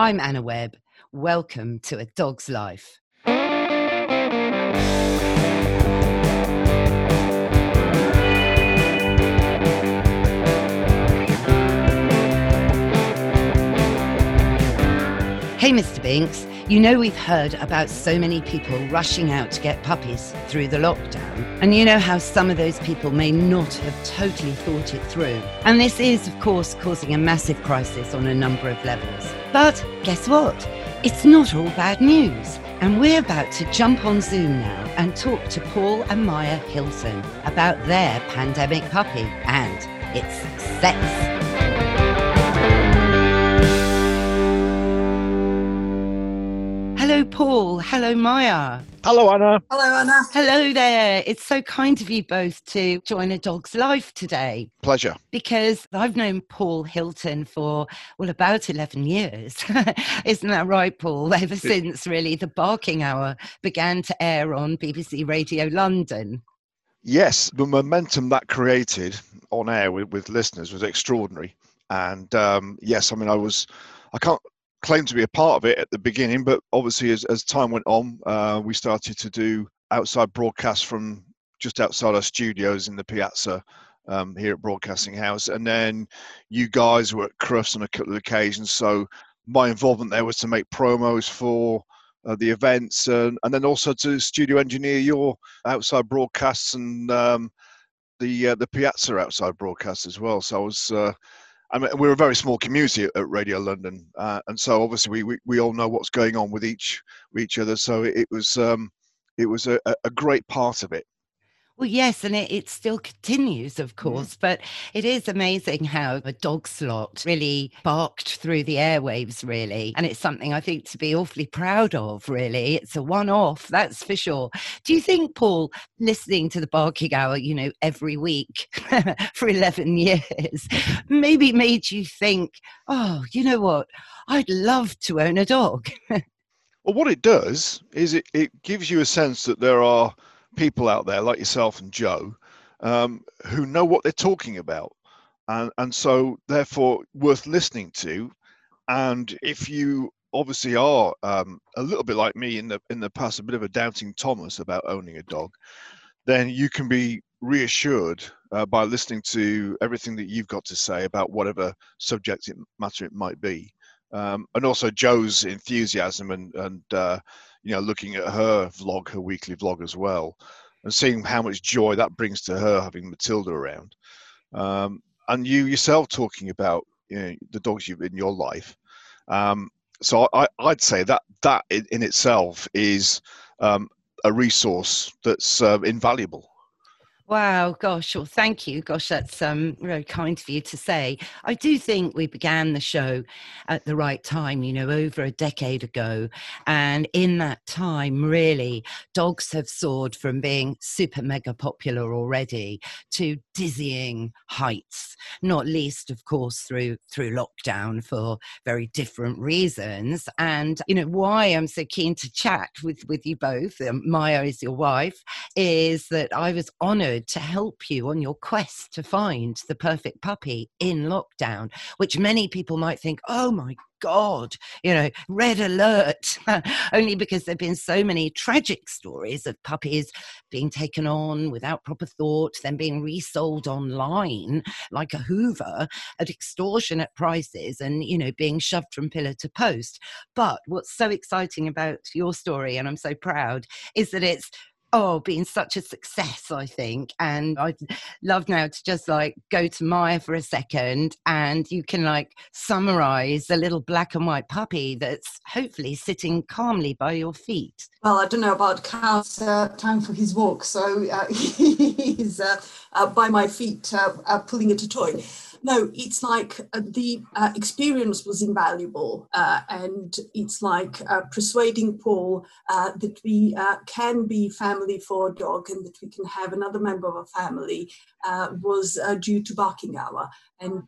I'm Anna Webb. Welcome to A Dog's Life. Hey, Mr. Binks, you know we've heard about so many people rushing out to get puppies through the lockdown. And you know how some of those people may not have totally thought it through. And this is, of course, causing a massive crisis on a number of levels. But guess what? It's not all bad news. And we're about to jump on Zoom now and talk to Paul and Maya Hilton about their pandemic puppy and its success. Hello, Paul. Hello, Maya. Hello, Anna. Hello, Anna. Hello there. It's so kind of you both to join a dog's life today. Pleasure. Because I've known Paul Hilton for, well, about 11 years. Isn't that right, Paul? Ever since really the barking hour began to air on BBC Radio London. Yes, the momentum that created on air with, with listeners was extraordinary. And um, yes, I mean, I was, I can't claimed to be a part of it at the beginning, but obviously as, as time went on, uh, we started to do outside broadcasts from just outside our studios in the piazza um, here at Broadcasting House. And then you guys were at Crufts on a couple of occasions. So my involvement there was to make promos for uh, the events and, and then also to studio engineer your outside broadcasts and um, the uh, the piazza outside broadcasts as well. So I was we're a very small community at Radio London, uh, and so obviously we, we, we all know what's going on with each with each other. So it, it was um, it was a, a great part of it. Well, yes, and it, it still continues, of mm-hmm. course, mm. but it is amazing how a dog slot really barked through the airwaves, really. And it's something I think to be awfully proud of, really. It's a one off, that's for sure. Do you think, Paul, listening to the barking hour, you know, every week for 11 years, maybe made you think, oh, you know what? I'd love to own a dog. well, what it does is it, it gives you a sense that there are people out there like yourself and Jo um, who know what they're talking about, and and so therefore worth listening to. And if you obviously are um, a little bit like me in the in the past, a bit of a doubting Thomas about owning a dog, then you can be reassured uh, by listening to everything that you've got to say about whatever subject it, matter it might be. Um, and also Jo's enthusiasm and and uh, you know, looking at her vlog, her weekly vlog as well, and seeing how much joy that brings to her having Matilda around. Um, and you yourself talking about you know, the dogs you've in your life. Um, so I, would say that that in, itself is um, a resource that's uh, invaluable. Wow, gosh, well, thank you. Gosh, that's um, very kind of you to say. I do think we began the show at the right time, you know, over a decade ago. And in that time, really, dogs have soared from being super mega popular already to dizzying heights, not least, of course, through through lockdown for very different reasons. And, you know, why I'm so keen to chat with, with you both, um, Maya is your wife, is that I was honored to help you on your quest to find the perfect puppy in lockdown, which many people might think, oh my God, you know, red alert, only because there have been so many tragic stories of puppies being taken on without proper thought, then being resold online like a Hoover at extortionate prices and, you know, being shoved from pillar to post. But what's so exciting about your story, and I'm so proud, is that it's oh being such a success i think and i'd love now to just like go to maya for a second and you can like summarize a little black and white puppy that's hopefully sitting calmly by your feet. Well i don't know about Cal's uh, time for his walk so uh, he's uh, uh, by my feet uh, uh, pulling at a toy no, it's like uh, the uh, experience was invaluable, uh, and it's like uh, persuading Paul uh, that we uh, can be family for a dog and that we can have another member of a family was due to barking hour, and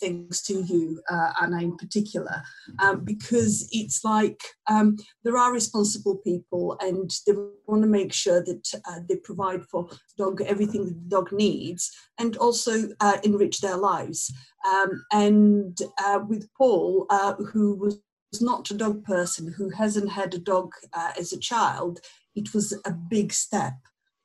thanks to you, Anna, in particular, um, because it's like um, there are responsible people and they want to make sure that they provide for dog everything that the dog needs and also enrich their lives. Um, and uh, with Paul, uh, who was not a dog person who hasn't had a dog uh, as a child, it was a big step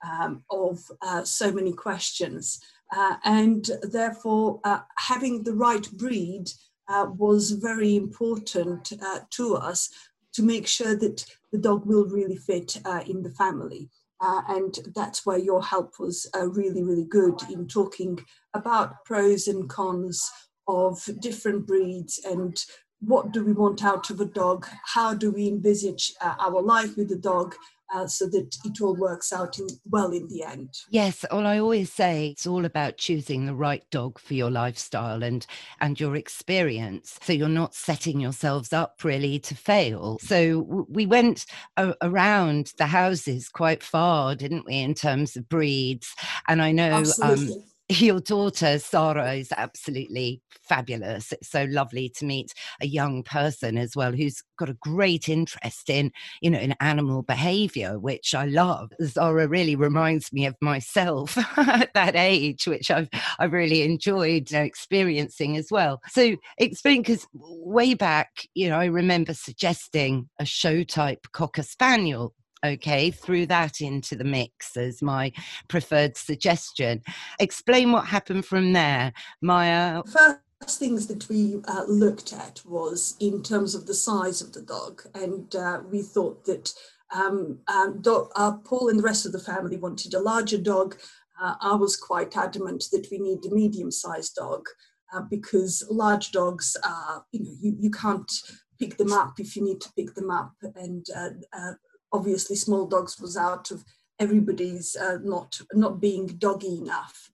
um, of uh, so many questions. Uh, and therefore, uh, having the right breed uh, was very important uh, to us to make sure that the dog will really fit uh, in the family. and that's where your help was really, really good in talking about pros and cons of different breeds and what do we want out of a dog? How do we envisage our life with the dog? Uh, so that it all works out in, well in the end. Yes, well, I always say it's all about choosing the right dog for your lifestyle and and your experience. So you're not setting yourselves up really to fail. So w- we went a- around the houses quite far, didn't we, in terms of breeds? And I know. Um, your daughter Sarah is absolutely fabulous. It's so lovely to meet a young person as well who's got a great interest in, you know, in animal behavior, which I love. Zara really reminds me of myself at that age, which I've I've really enjoyed you know, experiencing as well. So explain because way back, you know, I remember suggesting a show type cocker spaniel okay, threw that into the mix as my preferred suggestion. Explain what happened from there, Maya. First things that we uh, looked at was in terms of the size of the dog, and uh, we thought that um, um, dog, uh, Paul and the rest of the family wanted a larger dog. Uh, I was quite adamant that we need a medium-sized dog uh, because large dogs are, you know, you, you can't pick them up if you need to pick them up, and uh, obviously small dogs was out of everybody's uh, not not being doggy enough.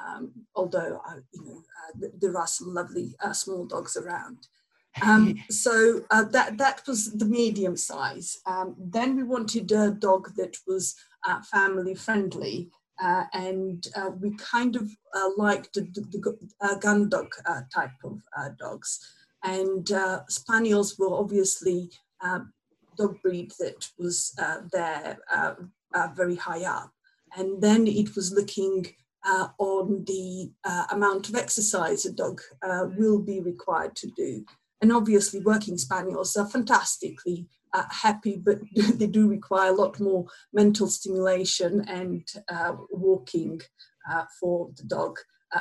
Um, although uh, you know uh, th- there are some lovely uh, small dogs around. Um, so uh, that that was the medium size. Um, then we wanted a dog that was uh, family friendly. and we kind of liked the, the, the gun dog type of dogs. And spaniels were obviously dog breed that was uh, there uh, uh, very high up. And then it was looking uh, on the uh, amount of exercise a dog uh, will be required to do. And obviously, working spaniels are fantastically happy, but they do require a lot more mental stimulation and walking for the dog.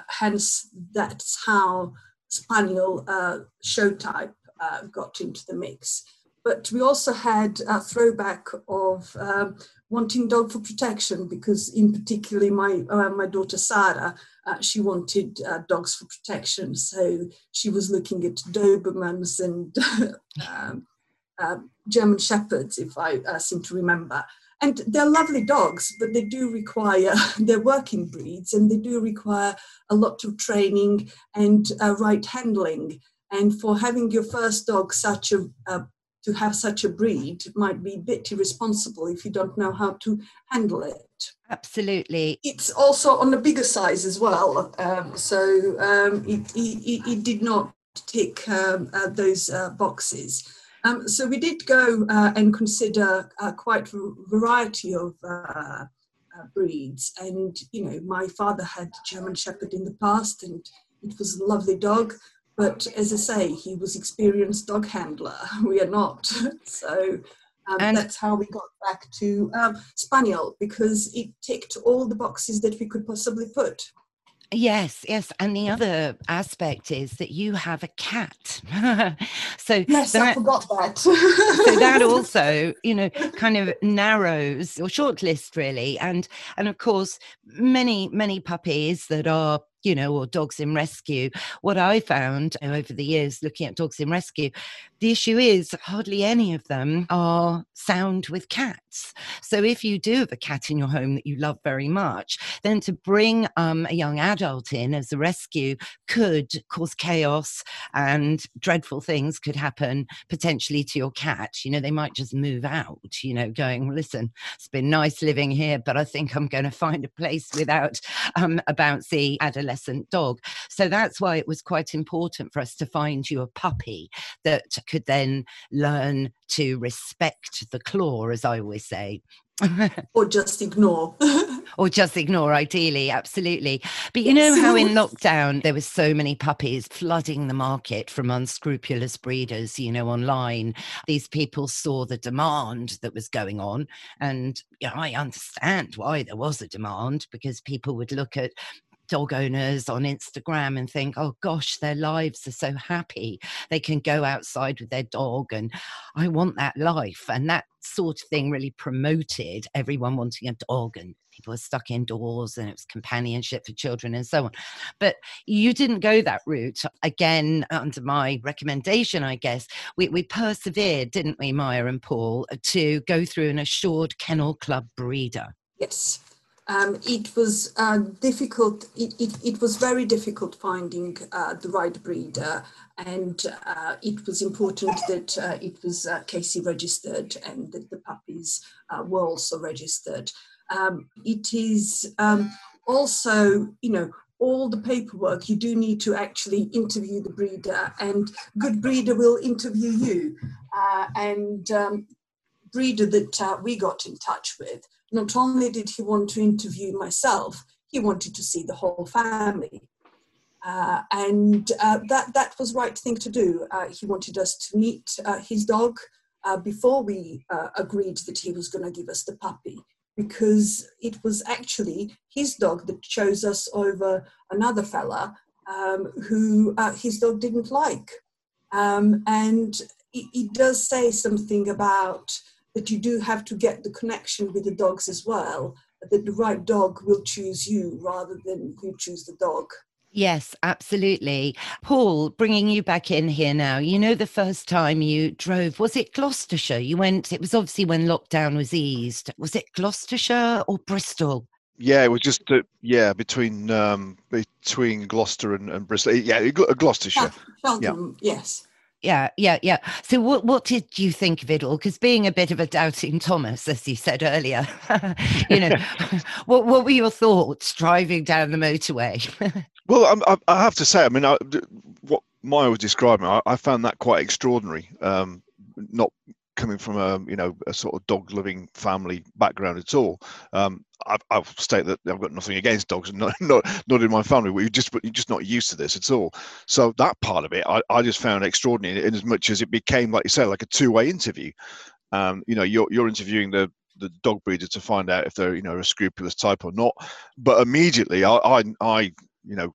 hence, that's how spaniel show type got into the mix but we also had a throwback of um, wanting dog for protection because in particularly my uh, my daughter Sarah uh, she wanted uh, dogs for protection. So she was looking at Dobermans and um, uh, German Shepherds if I uh, seem to remember. And they're lovely dogs but they do require they're working breeds and they do require a lot of training and uh, right handling. And for having your first dog such a, a to have such a breed might be a bit irresponsible if you don't know how to handle it. Absolutely. It's also on a bigger size as well. Um, so um, it, it, it, did not tick um, uh, those uh, boxes. Um, so we did go uh, and consider uh, quite a variety of uh, uh, breeds. And, you know, my father had German Shepherd in the past and it was a lovely dog. But as I say, he was experienced dog handler. We are not. so um, and that's how we got back to um, Spaniel because it ticked all the boxes that we could possibly put. Yes, yes. And the other aspect is that you have a cat. so Yes, that, I forgot that. so that also, you know, kind of narrows your shortlist really. And and of course, many, many puppies that are you know, or dogs in rescue. What I found over the years looking at dogs in rescue, the issue is hardly any of them are sound with cats. So if you do have a cat in your home that you love very much, then to bring um, a young adult in as a rescue could cause chaos and dreadful things could happen potentially to your cat. You know, they might just move out, you know, going, listen, it's been nice living here, but I think I'm going to find a place without um, a bouncy adolescent adolescent dog. So that's why it was quite important for us to find you a puppy that could then learn to respect the claw, as I always say. or just ignore. or just ignore, ideally, absolutely. But you know how in lockdown there was so many puppies flooding the market from unscrupulous breeders, you know, online. These people saw the demand that was going on. And you know, I understand why there was a demand because people would look at dog owners on Instagram and think, oh gosh, their lives are so happy. They can go outside with their dog, and I want that life. And that sort of thing really promoted everyone wanting a dog, and people were stuck indoors, and it was companionship for children and so on. But you didn't go that route. Again, under my recommendation, I guess, we, we persevered, didn't we, Maya and Paul, to go through an assured kennel club breeder. Yes, um, it was uh, difficult. It, it, it, was very difficult finding uh, the right breeder, and uh, it was important that uh, it was uh, KC registered and that the puppies uh, were also registered. Um, it is um, also, you know, all the paperwork. You do need to actually interview the breeder, and good breeder will interview you. and um, breeder that we got in touch with not only did he want to interview myself, he wanted to see the whole family. Uh, and uh, that, that was the right thing to do. Uh, he wanted us to meet uh, his dog uh, before we uh, agreed that he was going to give us the puppy, because it was actually his dog that chose us over another fella um, who his dog didn't like. Um, and it, it does say something about that you do have to get the connection with the dogs as well, that the right dog will choose you rather than you choose the dog. Yes, absolutely. Paul, bringing you back in here now. You know, the first time you drove, was it Gloucestershire? You went, it was obviously when lockdown was eased. Was it Gloucestershire or Bristol? Yeah, it was just uh, yeah between um between Gloucester and, and Bristol. Yeah, Gloucestershire. Feltham, yeah. yes yeah, yeah, yeah. So, what what did you think of it all? Because being a bit of a doubting Thomas, as you said earlier, you know, what what were your thoughts driving down the motorway? well, I, I, have to say, I mean, I, what Maya was describing, I, I found that quite extraordinary. Um, not coming from a you know a sort of dog loving family background at all. Um, I've, I'll state that I've got nothing against dogs, not not, not in my family. We just you're just not used to this at all. So that part of it, I, I just found extraordinary in as much as it became, like you say, like a two way interview. Um, you know, you're you're interviewing the the dog breeder to find out if they're you know a scrupulous type or not. But immediately, I I, I you know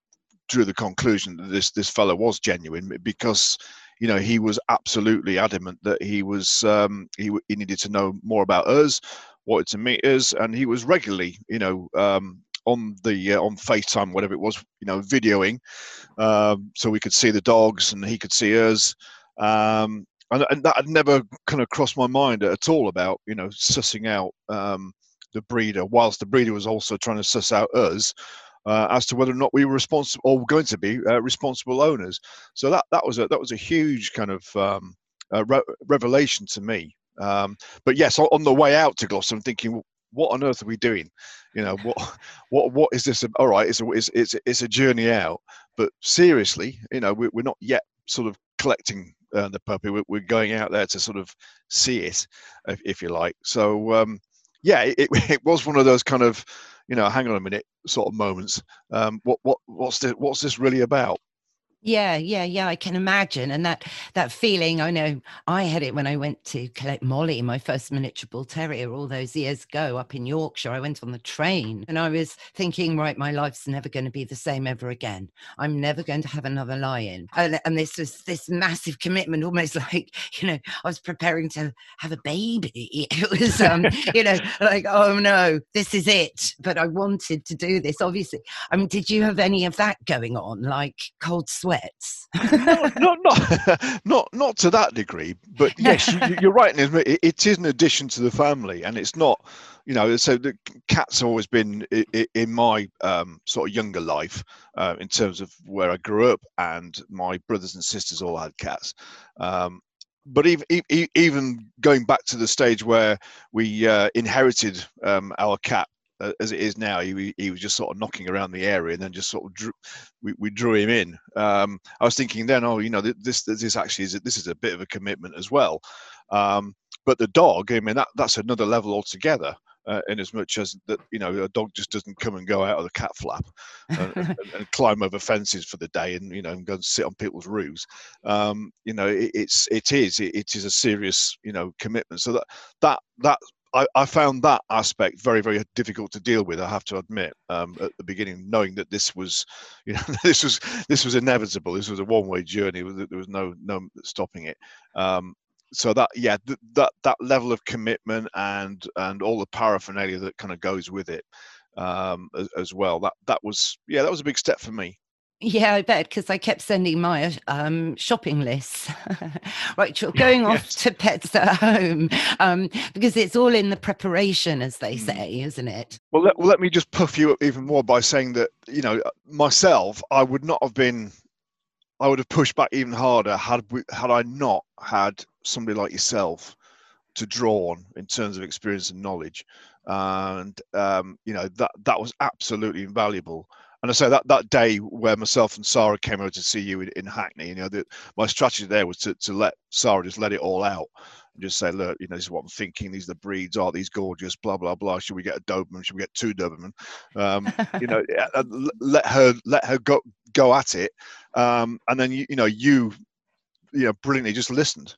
drew the conclusion that this this fellow was genuine because you know he was absolutely adamant that he was um, he, he needed to know more about us wanted to meet us and he was regularly you know um, on the uh, on FaceTime, whatever it was, you know, videoing, um, so we could see the dogs and he could see us. Um, and, and, that had never kind of crossed my mind at all about you know sussing out um, the breeder, whilst the breeder was also trying to suss out us uh, as to whether or not we were responsible or going to be uh, responsible owners. So that that was a that was a huge kind of um, uh, re- revelation to me. Um, but yes, on the way out to Gloucester, I'm thinking, what on earth are we doing? You know, what what what is this? All right, it's a it's it's, it's a journey out, but seriously, you know, we're, we're not yet sort of collecting uh, the puppy. We're, we're, going out there to sort of see it, if, if you like. So um, yeah, it, it was one of those kind of you know, hang on a minute, sort of moments. Um, what what what's this what's this really about? Yeah, yeah, yeah. I can imagine, and that that feeling. I know I had it when I went to collect Molly, my first miniature bull terrier, all those years ago up in Yorkshire. I went on the train, and I was thinking, right, my life's never going to be the same ever again. I'm never going to have another lion, and, and this was this massive commitment, almost like you know, I was preparing to have a baby. It was, um, you know, like oh no, this is it. But I wanted to do this. Obviously, I mean, did you have any of that going on, like cold sweat? Sweats. no, not, not, not, not to that degree, but yes, you, are right. It, it is an addition to the family, and it's not, you know. So the cats have always been in my um, sort of younger life, uh, in terms of where I grew up, and my brothers and sisters all had cats. Um, but even even going back to the stage where we uh, inherited um, our cat as it is now. He, he was just sort of knocking around the area, and then just sort of drew, we, we drew him in. Um, I was thinking then, oh, you know, this this actually is this is a bit of a commitment as well. Um, but the dog, I mean, that that's another level altogether uh, in as much as that you know a dog just doesn't come and go out of the cat flap and, and, and, climb over fences for the day and you know and go and sit on people's roofs um, you know it, it's it is it, it is a serious you know commitment so that that that I, I, found that aspect very, very difficult to deal with. I have to admit, um, at the beginning, knowing that this was, you know, this was this was inevitable. This was a one-way journey. There was no no stopping it. Um, so that yeah th- that that level of commitment and and all the paraphernalia that kind of goes with it um as, as, well that that was yeah that was a big step for me yeah, I bet because I kept sending my um, shopping lists. right, you're going off yes. to pets at home um, because it's all in the preparation, as they mm. say, isn't it? Well let, well, let me just puff you up even more by saying that you know myself, I would not have been I would have pushed back even harder had we, had I not had somebody like yourself to draw on in terms of experience and knowledge, and um, you know that that was absolutely invaluable. And I say that that day where myself and Sarah came over to see you in, in Hackney, you know, the, my strategy there was to, to let Sarah just let it all out and just say, look, you know, this is what I'm thinking. These are the breeds. Are these gorgeous? Blah blah blah. Should we get a Doberman? Should we get two Doberman? Um, you know, let her let her go go at it, um, and then you you know you you know brilliantly just listened.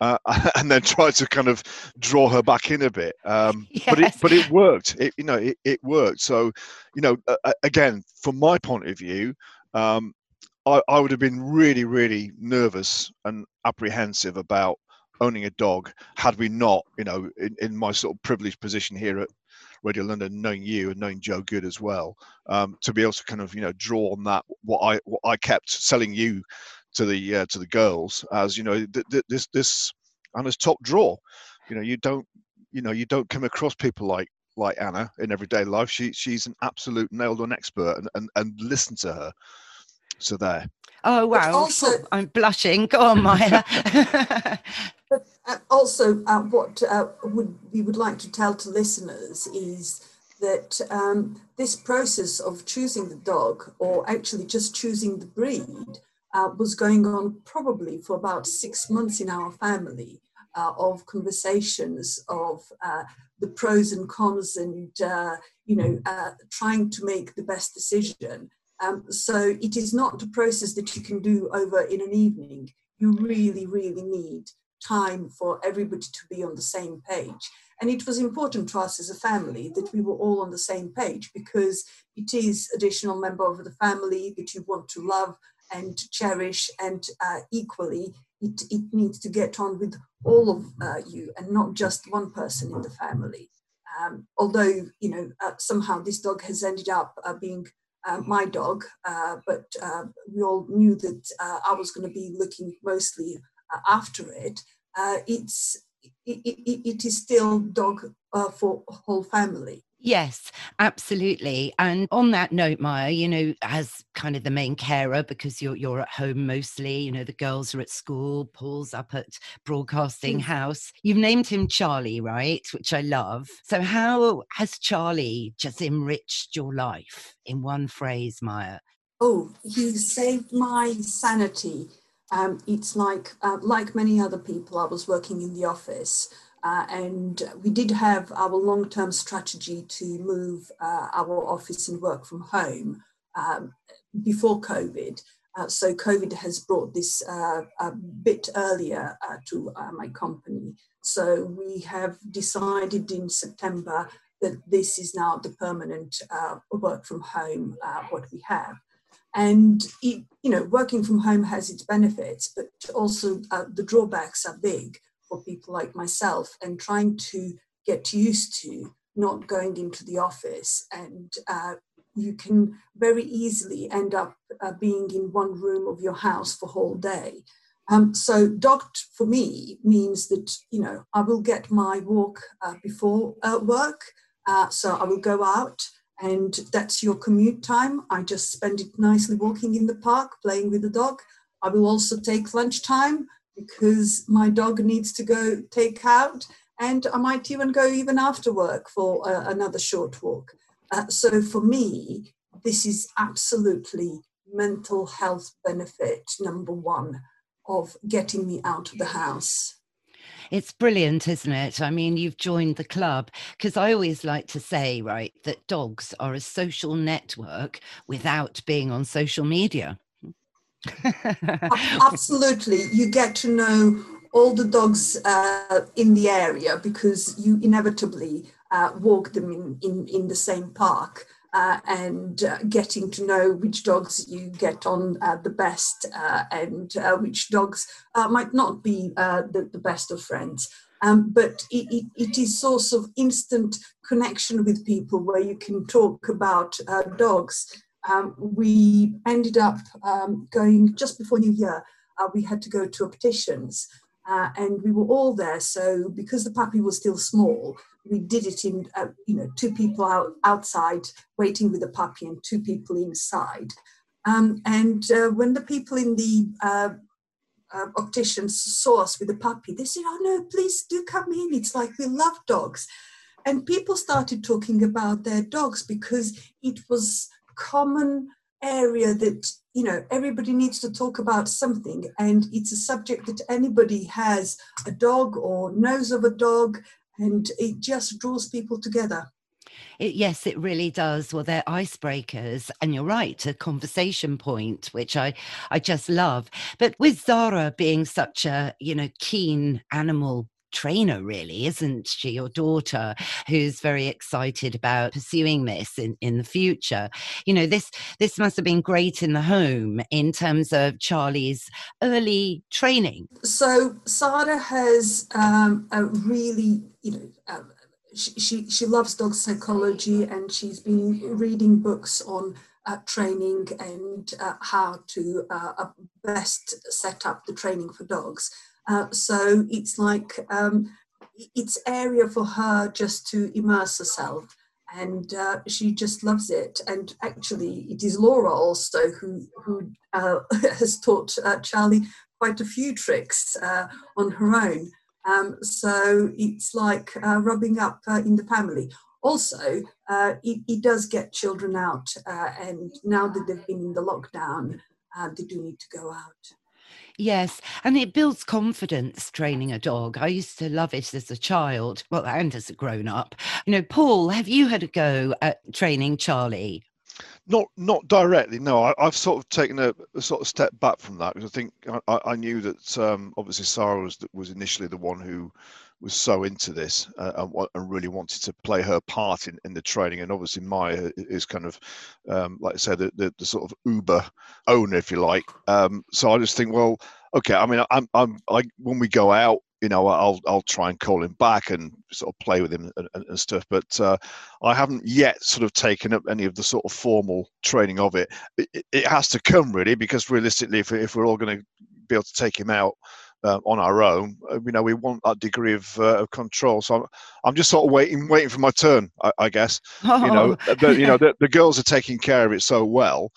Uh, and then tried to kind of draw her back in a bit. Um, yes. But it but it worked. It you know it, it worked. So you know uh, again from my point of view, um, I, I would have been really really nervous and apprehensive about owning a dog had we not you know in, in my sort of privileged position here at Radio London, knowing you and knowing Jo Good as well, um, to be able to kind of you know draw on that what I what I kept selling you to the uh, to the girls as you know th- th- this this Anna's top draw. You know you don't you know you don't come across people like like Anna in everyday life. She she's an absolute nailed on expert and, and and listen to her. So there. Oh wow! Also, I'm blushing. Go on, Maya. but uh, also, uh, what uh, would we would like to tell to listeners is that um, this process of choosing the dog, or actually just choosing the breed, uh, was going on probably for about six months in our family. Uh, of conversations of uh, the pros and cons, and you know, trying to make the best decision. Um, so it is not a process that you can do over in an evening. You really, really need time for everybody to be on the same page. And it was important to us as a family that we were all on the same page because it is additional member of the family that you want to love and cherish and uh, equally it, it needs to get on with all of uh, you and not just one person in the family. Um, although, you know, uh, somehow this dog has ended up uh, being uh, my dog, uh, but we all knew that I was going to be looking mostly after it. It's it, it, it is still dog for whole family. Yes, absolutely. And on that note, Maya, you know, as kind of the main carer, because you're you're at home mostly, you know, the girls are at school, Paul's up at Broadcasting mm. House. You've named him Charlie, right? Which I love. So how has Charlie just enriched your life in one phrase, Maya? Oh, he saved my sanity. Um, it's like uh, like many other people, I was working in the office uh, and we did have our long-term strategy to move uh, our office and work from home um, before COVID. Uh, so COVID has brought this uh, a bit earlier uh, to uh, my company. So we have decided in September that this is now the permanent work from home what we have. And it, you know, working from home has its benefits, but also the drawbacks are big for people like myself and trying to get used to not going into the office and uh, you can very easily end up uh, being in one room of your house for whole day. Um, so docked for me means that you know i will get my walk uh, before uh, work uh, so i will go out and that's your commute time. I just spend it nicely walking in the park playing with the dog. I will also take lunchtime because my dog needs to go take out and I might even go even after work for uh, another short walk. Uh, so for me, this is absolutely mental health benefit number one of getting me out of the house. It's brilliant, isn't it? I mean, you've joined the club because I always like to say, right, that dogs are a social network without being on social media. Absolutely. You get to know all the dogs uh, in the area because you inevitably uh, walk them in, in, in the same park. Uh, and uh, getting to know which dogs you get on uh, the best uh, and which dogs might not be the, the, best of friends. Um, but it, it, it is source of instant connection with people where you can talk about dogs. Um, we ended up um, going just before New Year. we had to go to opticians uh, and we were all there. So because the puppy was still small, we did it in uh, you know two people out outside waiting with the puppy and two people inside. Um, and uh, when the people in the uh, uh, opticians saw us with the puppy, they said, "Oh no, please do come in. It's like we love dogs." And people started talking about their dogs because it was common area that you know everybody needs to talk about something and it's a subject that anybody has a dog or knows of a dog and it just draws people together it, yes, it really does. Well, they're icebreakers, and you're right, a conversation point, which I I just love. But with Zara being such a you know keen animal trainer, really, isn't she? Your daughter, who's very excited about pursuing this in, in the future. You know, this this must have been great in the home in terms of Charlie's early training. So Sada has um, a really, you know. Uh, she, she, she loves dog psychology and she's been reading books on uh, training and uh, how to uh, best set up the training for dogs. Uh, so it's like um, it's area for her just to immerse herself and uh, she just loves it. And actually, it is Laura also who who uh, has taught uh, Charlie quite a few tricks uh, on her own. Um, so it's like uh, rubbing up in the family. Also, it, it, does get children out, and now that they've been in the lockdown, they do need to go out. Yes, and it builds confidence training a dog. I used to love it as a child, well, and as a grown up. You know, Paul, have you had a go at training Charlie? Not, not directly. No, I, have sort of taken a, a, sort of step back from that because I think I, I knew that um, obviously Sarah was was initially the one who was so into this uh, and, and, really wanted to play her part in, in the training. And obviously, Maya is kind of, um, like I said, the, the, the, sort of Uber owner, if you like. Um, so I just think, well, okay. I mean, I'm, I'm, I when we go out, you know, I'll I'll try and call him back and sort of play with him and, and, and stuff. But uh, I haven't yet sort of taken up any of the sort of formal training of it. It, it has to come really, because realistically, if, if we're all going to be able to take him out uh, on our own. Uh, you know, we want that degree of, uh, of control. So I'm, I'm just sort of waiting, waiting for my turn, I, I guess. Oh. You know, oh. the, you know, the, the girls are taking care of it so well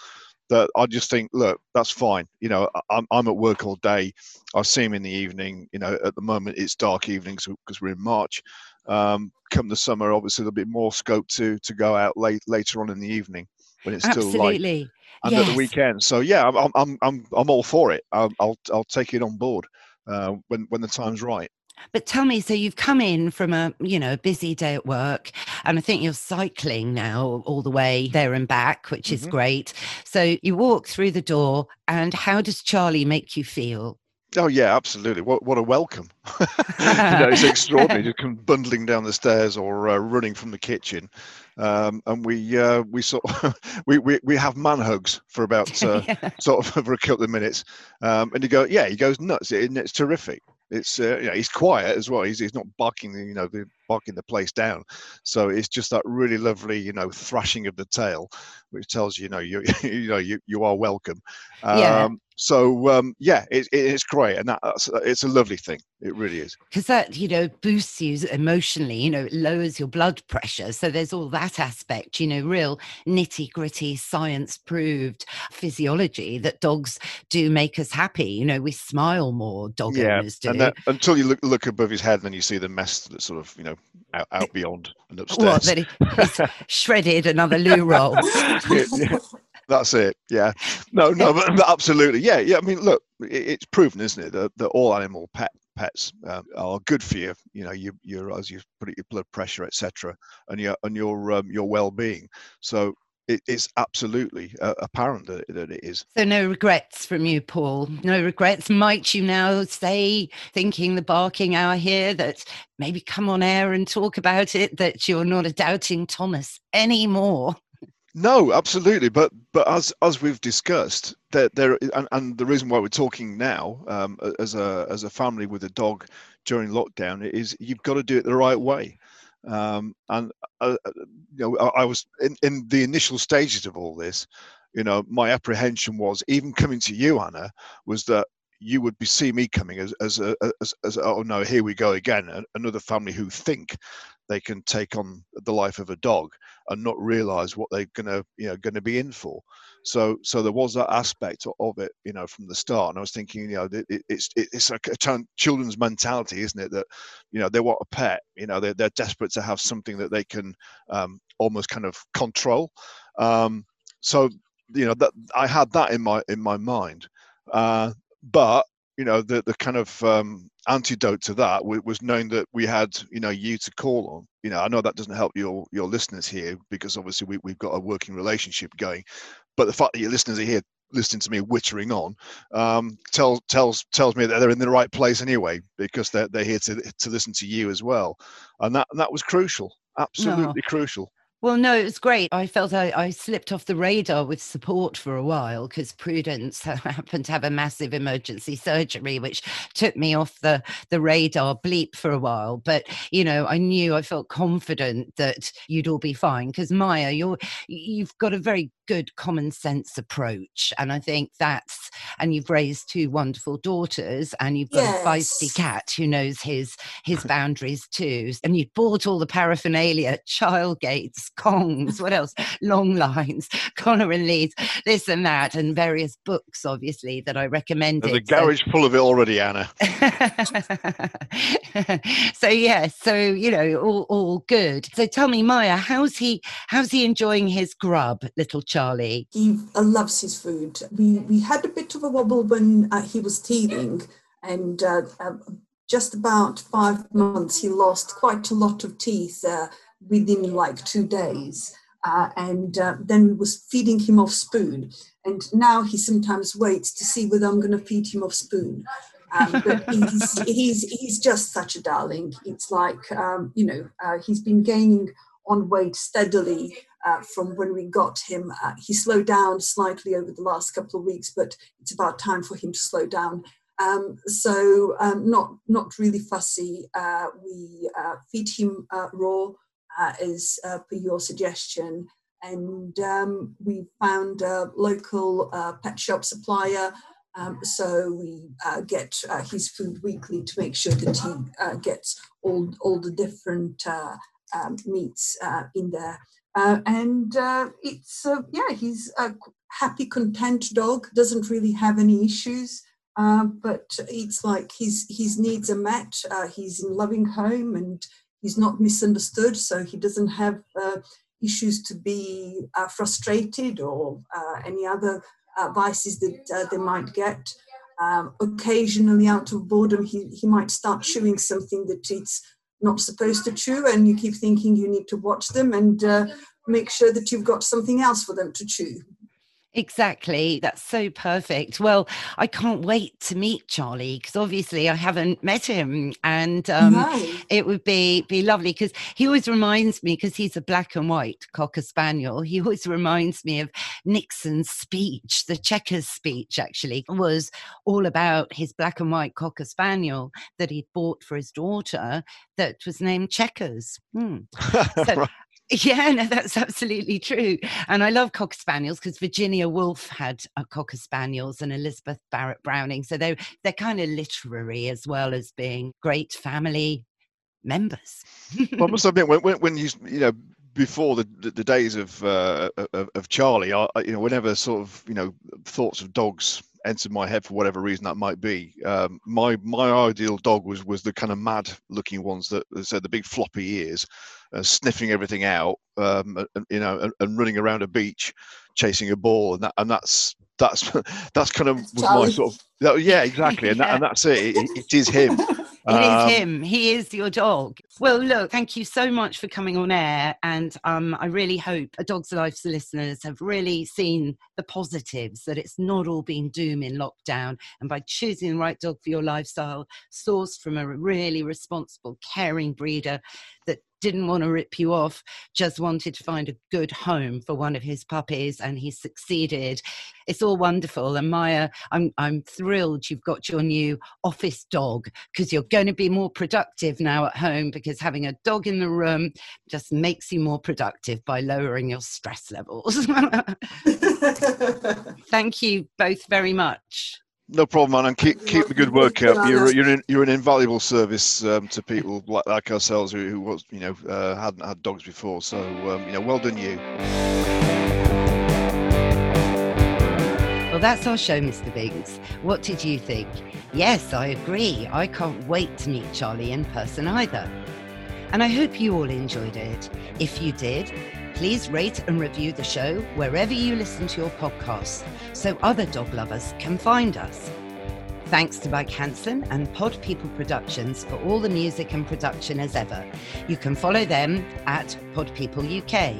that I just think, look, that's fine. You know, I'm, I'm at work all day. I see him in the evening. You know, at the moment it's dark evenings because we're in March. Um, come the summer, obviously there'll be more scope to to go out late later on in the evening when it's Absolutely. still light and yes. at the weekend. So yeah, I'm I'm I'm I'm all for it. I'll I'll, I'll take it on board uh, when when the time's right. But tell me, so you've come in from a you know busy day at work, and I think you're cycling now all the way there and back, which is mm-hmm. great. So you walk through the door, and how does Charlie make you feel? Oh yeah, absolutely. What what a welcome! you know, it's extraordinary. Just come bundling down the stairs or uh, running from the kitchen, um, and we uh, we sort of we, we we have man hugs for about uh, yeah. sort of for a couple of minutes, um, and you go, yeah, he goes nuts. It, it's terrific. It's uh, you know, he's quiet as well. He's, he's not barking, you know, the, barking the place down. So it's just that really lovely, you know, thrashing of the tail, which tells you, you know, you you know, you, you are welcome. Um, yeah. So um, yeah, it, it's great, and that, that's it's a lovely thing. It really is because that you know boosts you emotionally. You know, it lowers your blood pressure. So there's all that aspect. You know, real nitty gritty science proved physiology that dogs do make us happy. You know, we smile more. Dog yeah, owners do. and that, until you look look above his head, and then you see the mess that's sort of you know out, out beyond and upstairs. What, that he, shredded another loo roll. yeah, yeah. That's it. Yeah. No, no, but, but, absolutely. Yeah. Yeah. I mean, look, it, it's proven, isn't it, that, that all animal pet pets um, are good for you. You know, you, your as you put it, your blood pressure, etc., and your and your um, your well-being. So it is absolutely uh, apparent that, that it is. So no regrets from you, Paul. No regrets. Might you now say, thinking the barking hour here, that maybe come on air and talk about it, that you're not a doubting Thomas anymore? No, absolutely. But but as as we've discussed, there there and, and the reason why we're talking now um, as a as a family with a dog during lockdown is you've got to do it the right way. Um, and uh, uh you know, I, I was in, in the initial stages of all this. You know, my apprehension was even coming to you, Anna, was that you would be see me coming as as a, as, as oh no here we go again another family who think they can take on the life of a dog and not realize what they're going to you know to be in for. So so there was that aspect of it you know from the start and i was thinking you know it, it's it's like a children's mentality isn't it that you know they want a pet you know they're, they're desperate to have something that they can um, almost kind of control. Um, so you know that i had that in my in my mind. Uh, but you know the the kind of um, antidote to that was knowing that we had you know you to call on. You know i know that doesn't help your your listeners here because obviously we, we've got a working relationship going but the fact that your listeners are here listening to me wittering on um, tells tells tells me that they're in the right place anyway because they're, they're here to to listen to you as well. And that and that was crucial absolutely no. crucial well, no, it was great. I felt I, I slipped off the radar with support for a while because Prudence happened to have a massive emergency surgery, which took me off the, the radar bleep for a while. But, you know, I knew I felt confident that you'd all be fine because Maya, you're, you've got a very good common sense approach. And I think that's, and you've raised two wonderful daughters and you've got yes. a feisty cat who knows his, his boundaries too. And you bought all the paraphernalia, child gates, Kongs, what else? Long lines, Connor and leads, this and that, and various books, obviously, that I recommended. There's a garage so. full of it already, Anna. so yeah, so you know, all, all good. So tell me, Maya, how's he how's he enjoying his grub, little Charlie? He uh, loves his food. We we had a bit of a wobble when uh, he was teething, and uh, uh just about five months, he lost quite a lot of teeth uh, within like two days. Uh, and then we was feeding him off spoon. And now he sometimes waits to see whether I'm going to feed him off spoon. Um, but he's, he's, he's just such a darling. It's like, um, you know, uh, he's been gaining on weight steadily uh, from when we got him. Uh, he slowed down slightly over the last couple of weeks, but it's about time for him to slow down. Um, so um, not not really fussy. Uh, we feed him raw uh, as uh, per your suggestion. And um, we found a local uh, pet shop supplier. Um, so we uh, get uh, his food weekly to make sure that he uh, gets all, all the different um, meats in there. And it's, yeah, he's a happy, content dog, doesn't really have any issues. Uh, but it's like his his needs are met. Uh, he's in loving home, and he's not misunderstood, so he doesn't have uh, issues to be uh, frustrated or uh, any other uh, vices that uh, they might get. Um, occasionally, out of boredom, he, he might start chewing something that it's not supposed to chew, and you keep thinking you need to watch them and uh, make sure that you've got something else for them to chew. Exactly. That's so perfect. Well, I can't wait to meet Charlie because obviously I haven't met him, and um, no. it would be be lovely because he always reminds me because he's a black and white cocker spaniel. He always reminds me of Nixon's speech. The Checkers speech actually was all about his black and white cocker spaniel that he'd bought for his daughter that was named Checkers. Hmm. So, Yeah, no, that's absolutely true. And I love Cocker Spaniels because Virginia Woolf had a Cocker Spaniels and Elizabeth Barrett Browning. So they're, they're kind of literary as well as being great family members. well, I must admit, when, when, when you, you know, before the, the, the days of, uh, of, of Charlie, I, you know, whenever sort of you know thoughts of dogs entered my head for whatever reason that might be. Um, my my ideal dog was was the kind of mad looking ones that, said the big floppy ears, uh, sniffing everything out, um, and, you know, and, and, running around a beach, chasing a ball, and that and that's that's that's kind of was my sort of that, yeah exactly, and, yeah. That, and that's it. it. It is him. It um, is him. He is your dog. Well, look, thank you so much for coming on air. And um, I really hope a Dog's Life's listeners have really seen the positives, that it's not all been doom in lockdown. And by choosing the right dog for your lifestyle, sourced from a really responsible, caring breeder that didn't want to rip you off, just wanted to find a good home for one of his puppies, and he succeeded. It's all wonderful. And Maya, I'm, I'm thrilled you've got your new office dog because you're going to be more productive now at home because having a dog in the room just makes you more productive by lowering your stress levels. Thank you both very much. No problem, man, and keep keep the good work up. You're you're an, you're an invaluable service um, to people like, like ourselves who, who was you know uh, hadn't had dogs before. So um, you know, well done you. Well, that's our show, Mr. Biggs. What did you think? Yes, I agree. I can't wait to meet Charlie in person either. And I hope you all enjoyed it. If you did, Please rate and review the show wherever you listen to your podcasts so other dog lovers can find us. Thanks to Mike Hanson and Pod People Productions for all the music and production as ever. You can follow them at Pod People UK.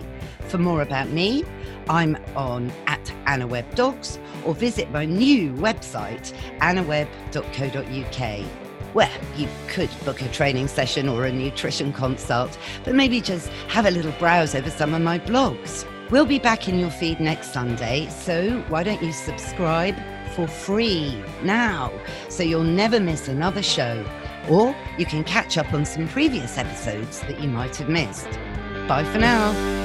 For more about me, I'm on at AnnaWebbDogs or visit my new website, annawebb.co.uk. Well, you could book a training session or a nutrition consult, but maybe just have a little browse over some of my blogs. We'll be back in your feed next Sunday, so why don't you subscribe for free now so you'll never miss another show? Or you can catch up on some previous episodes that you might have missed. Bye for now.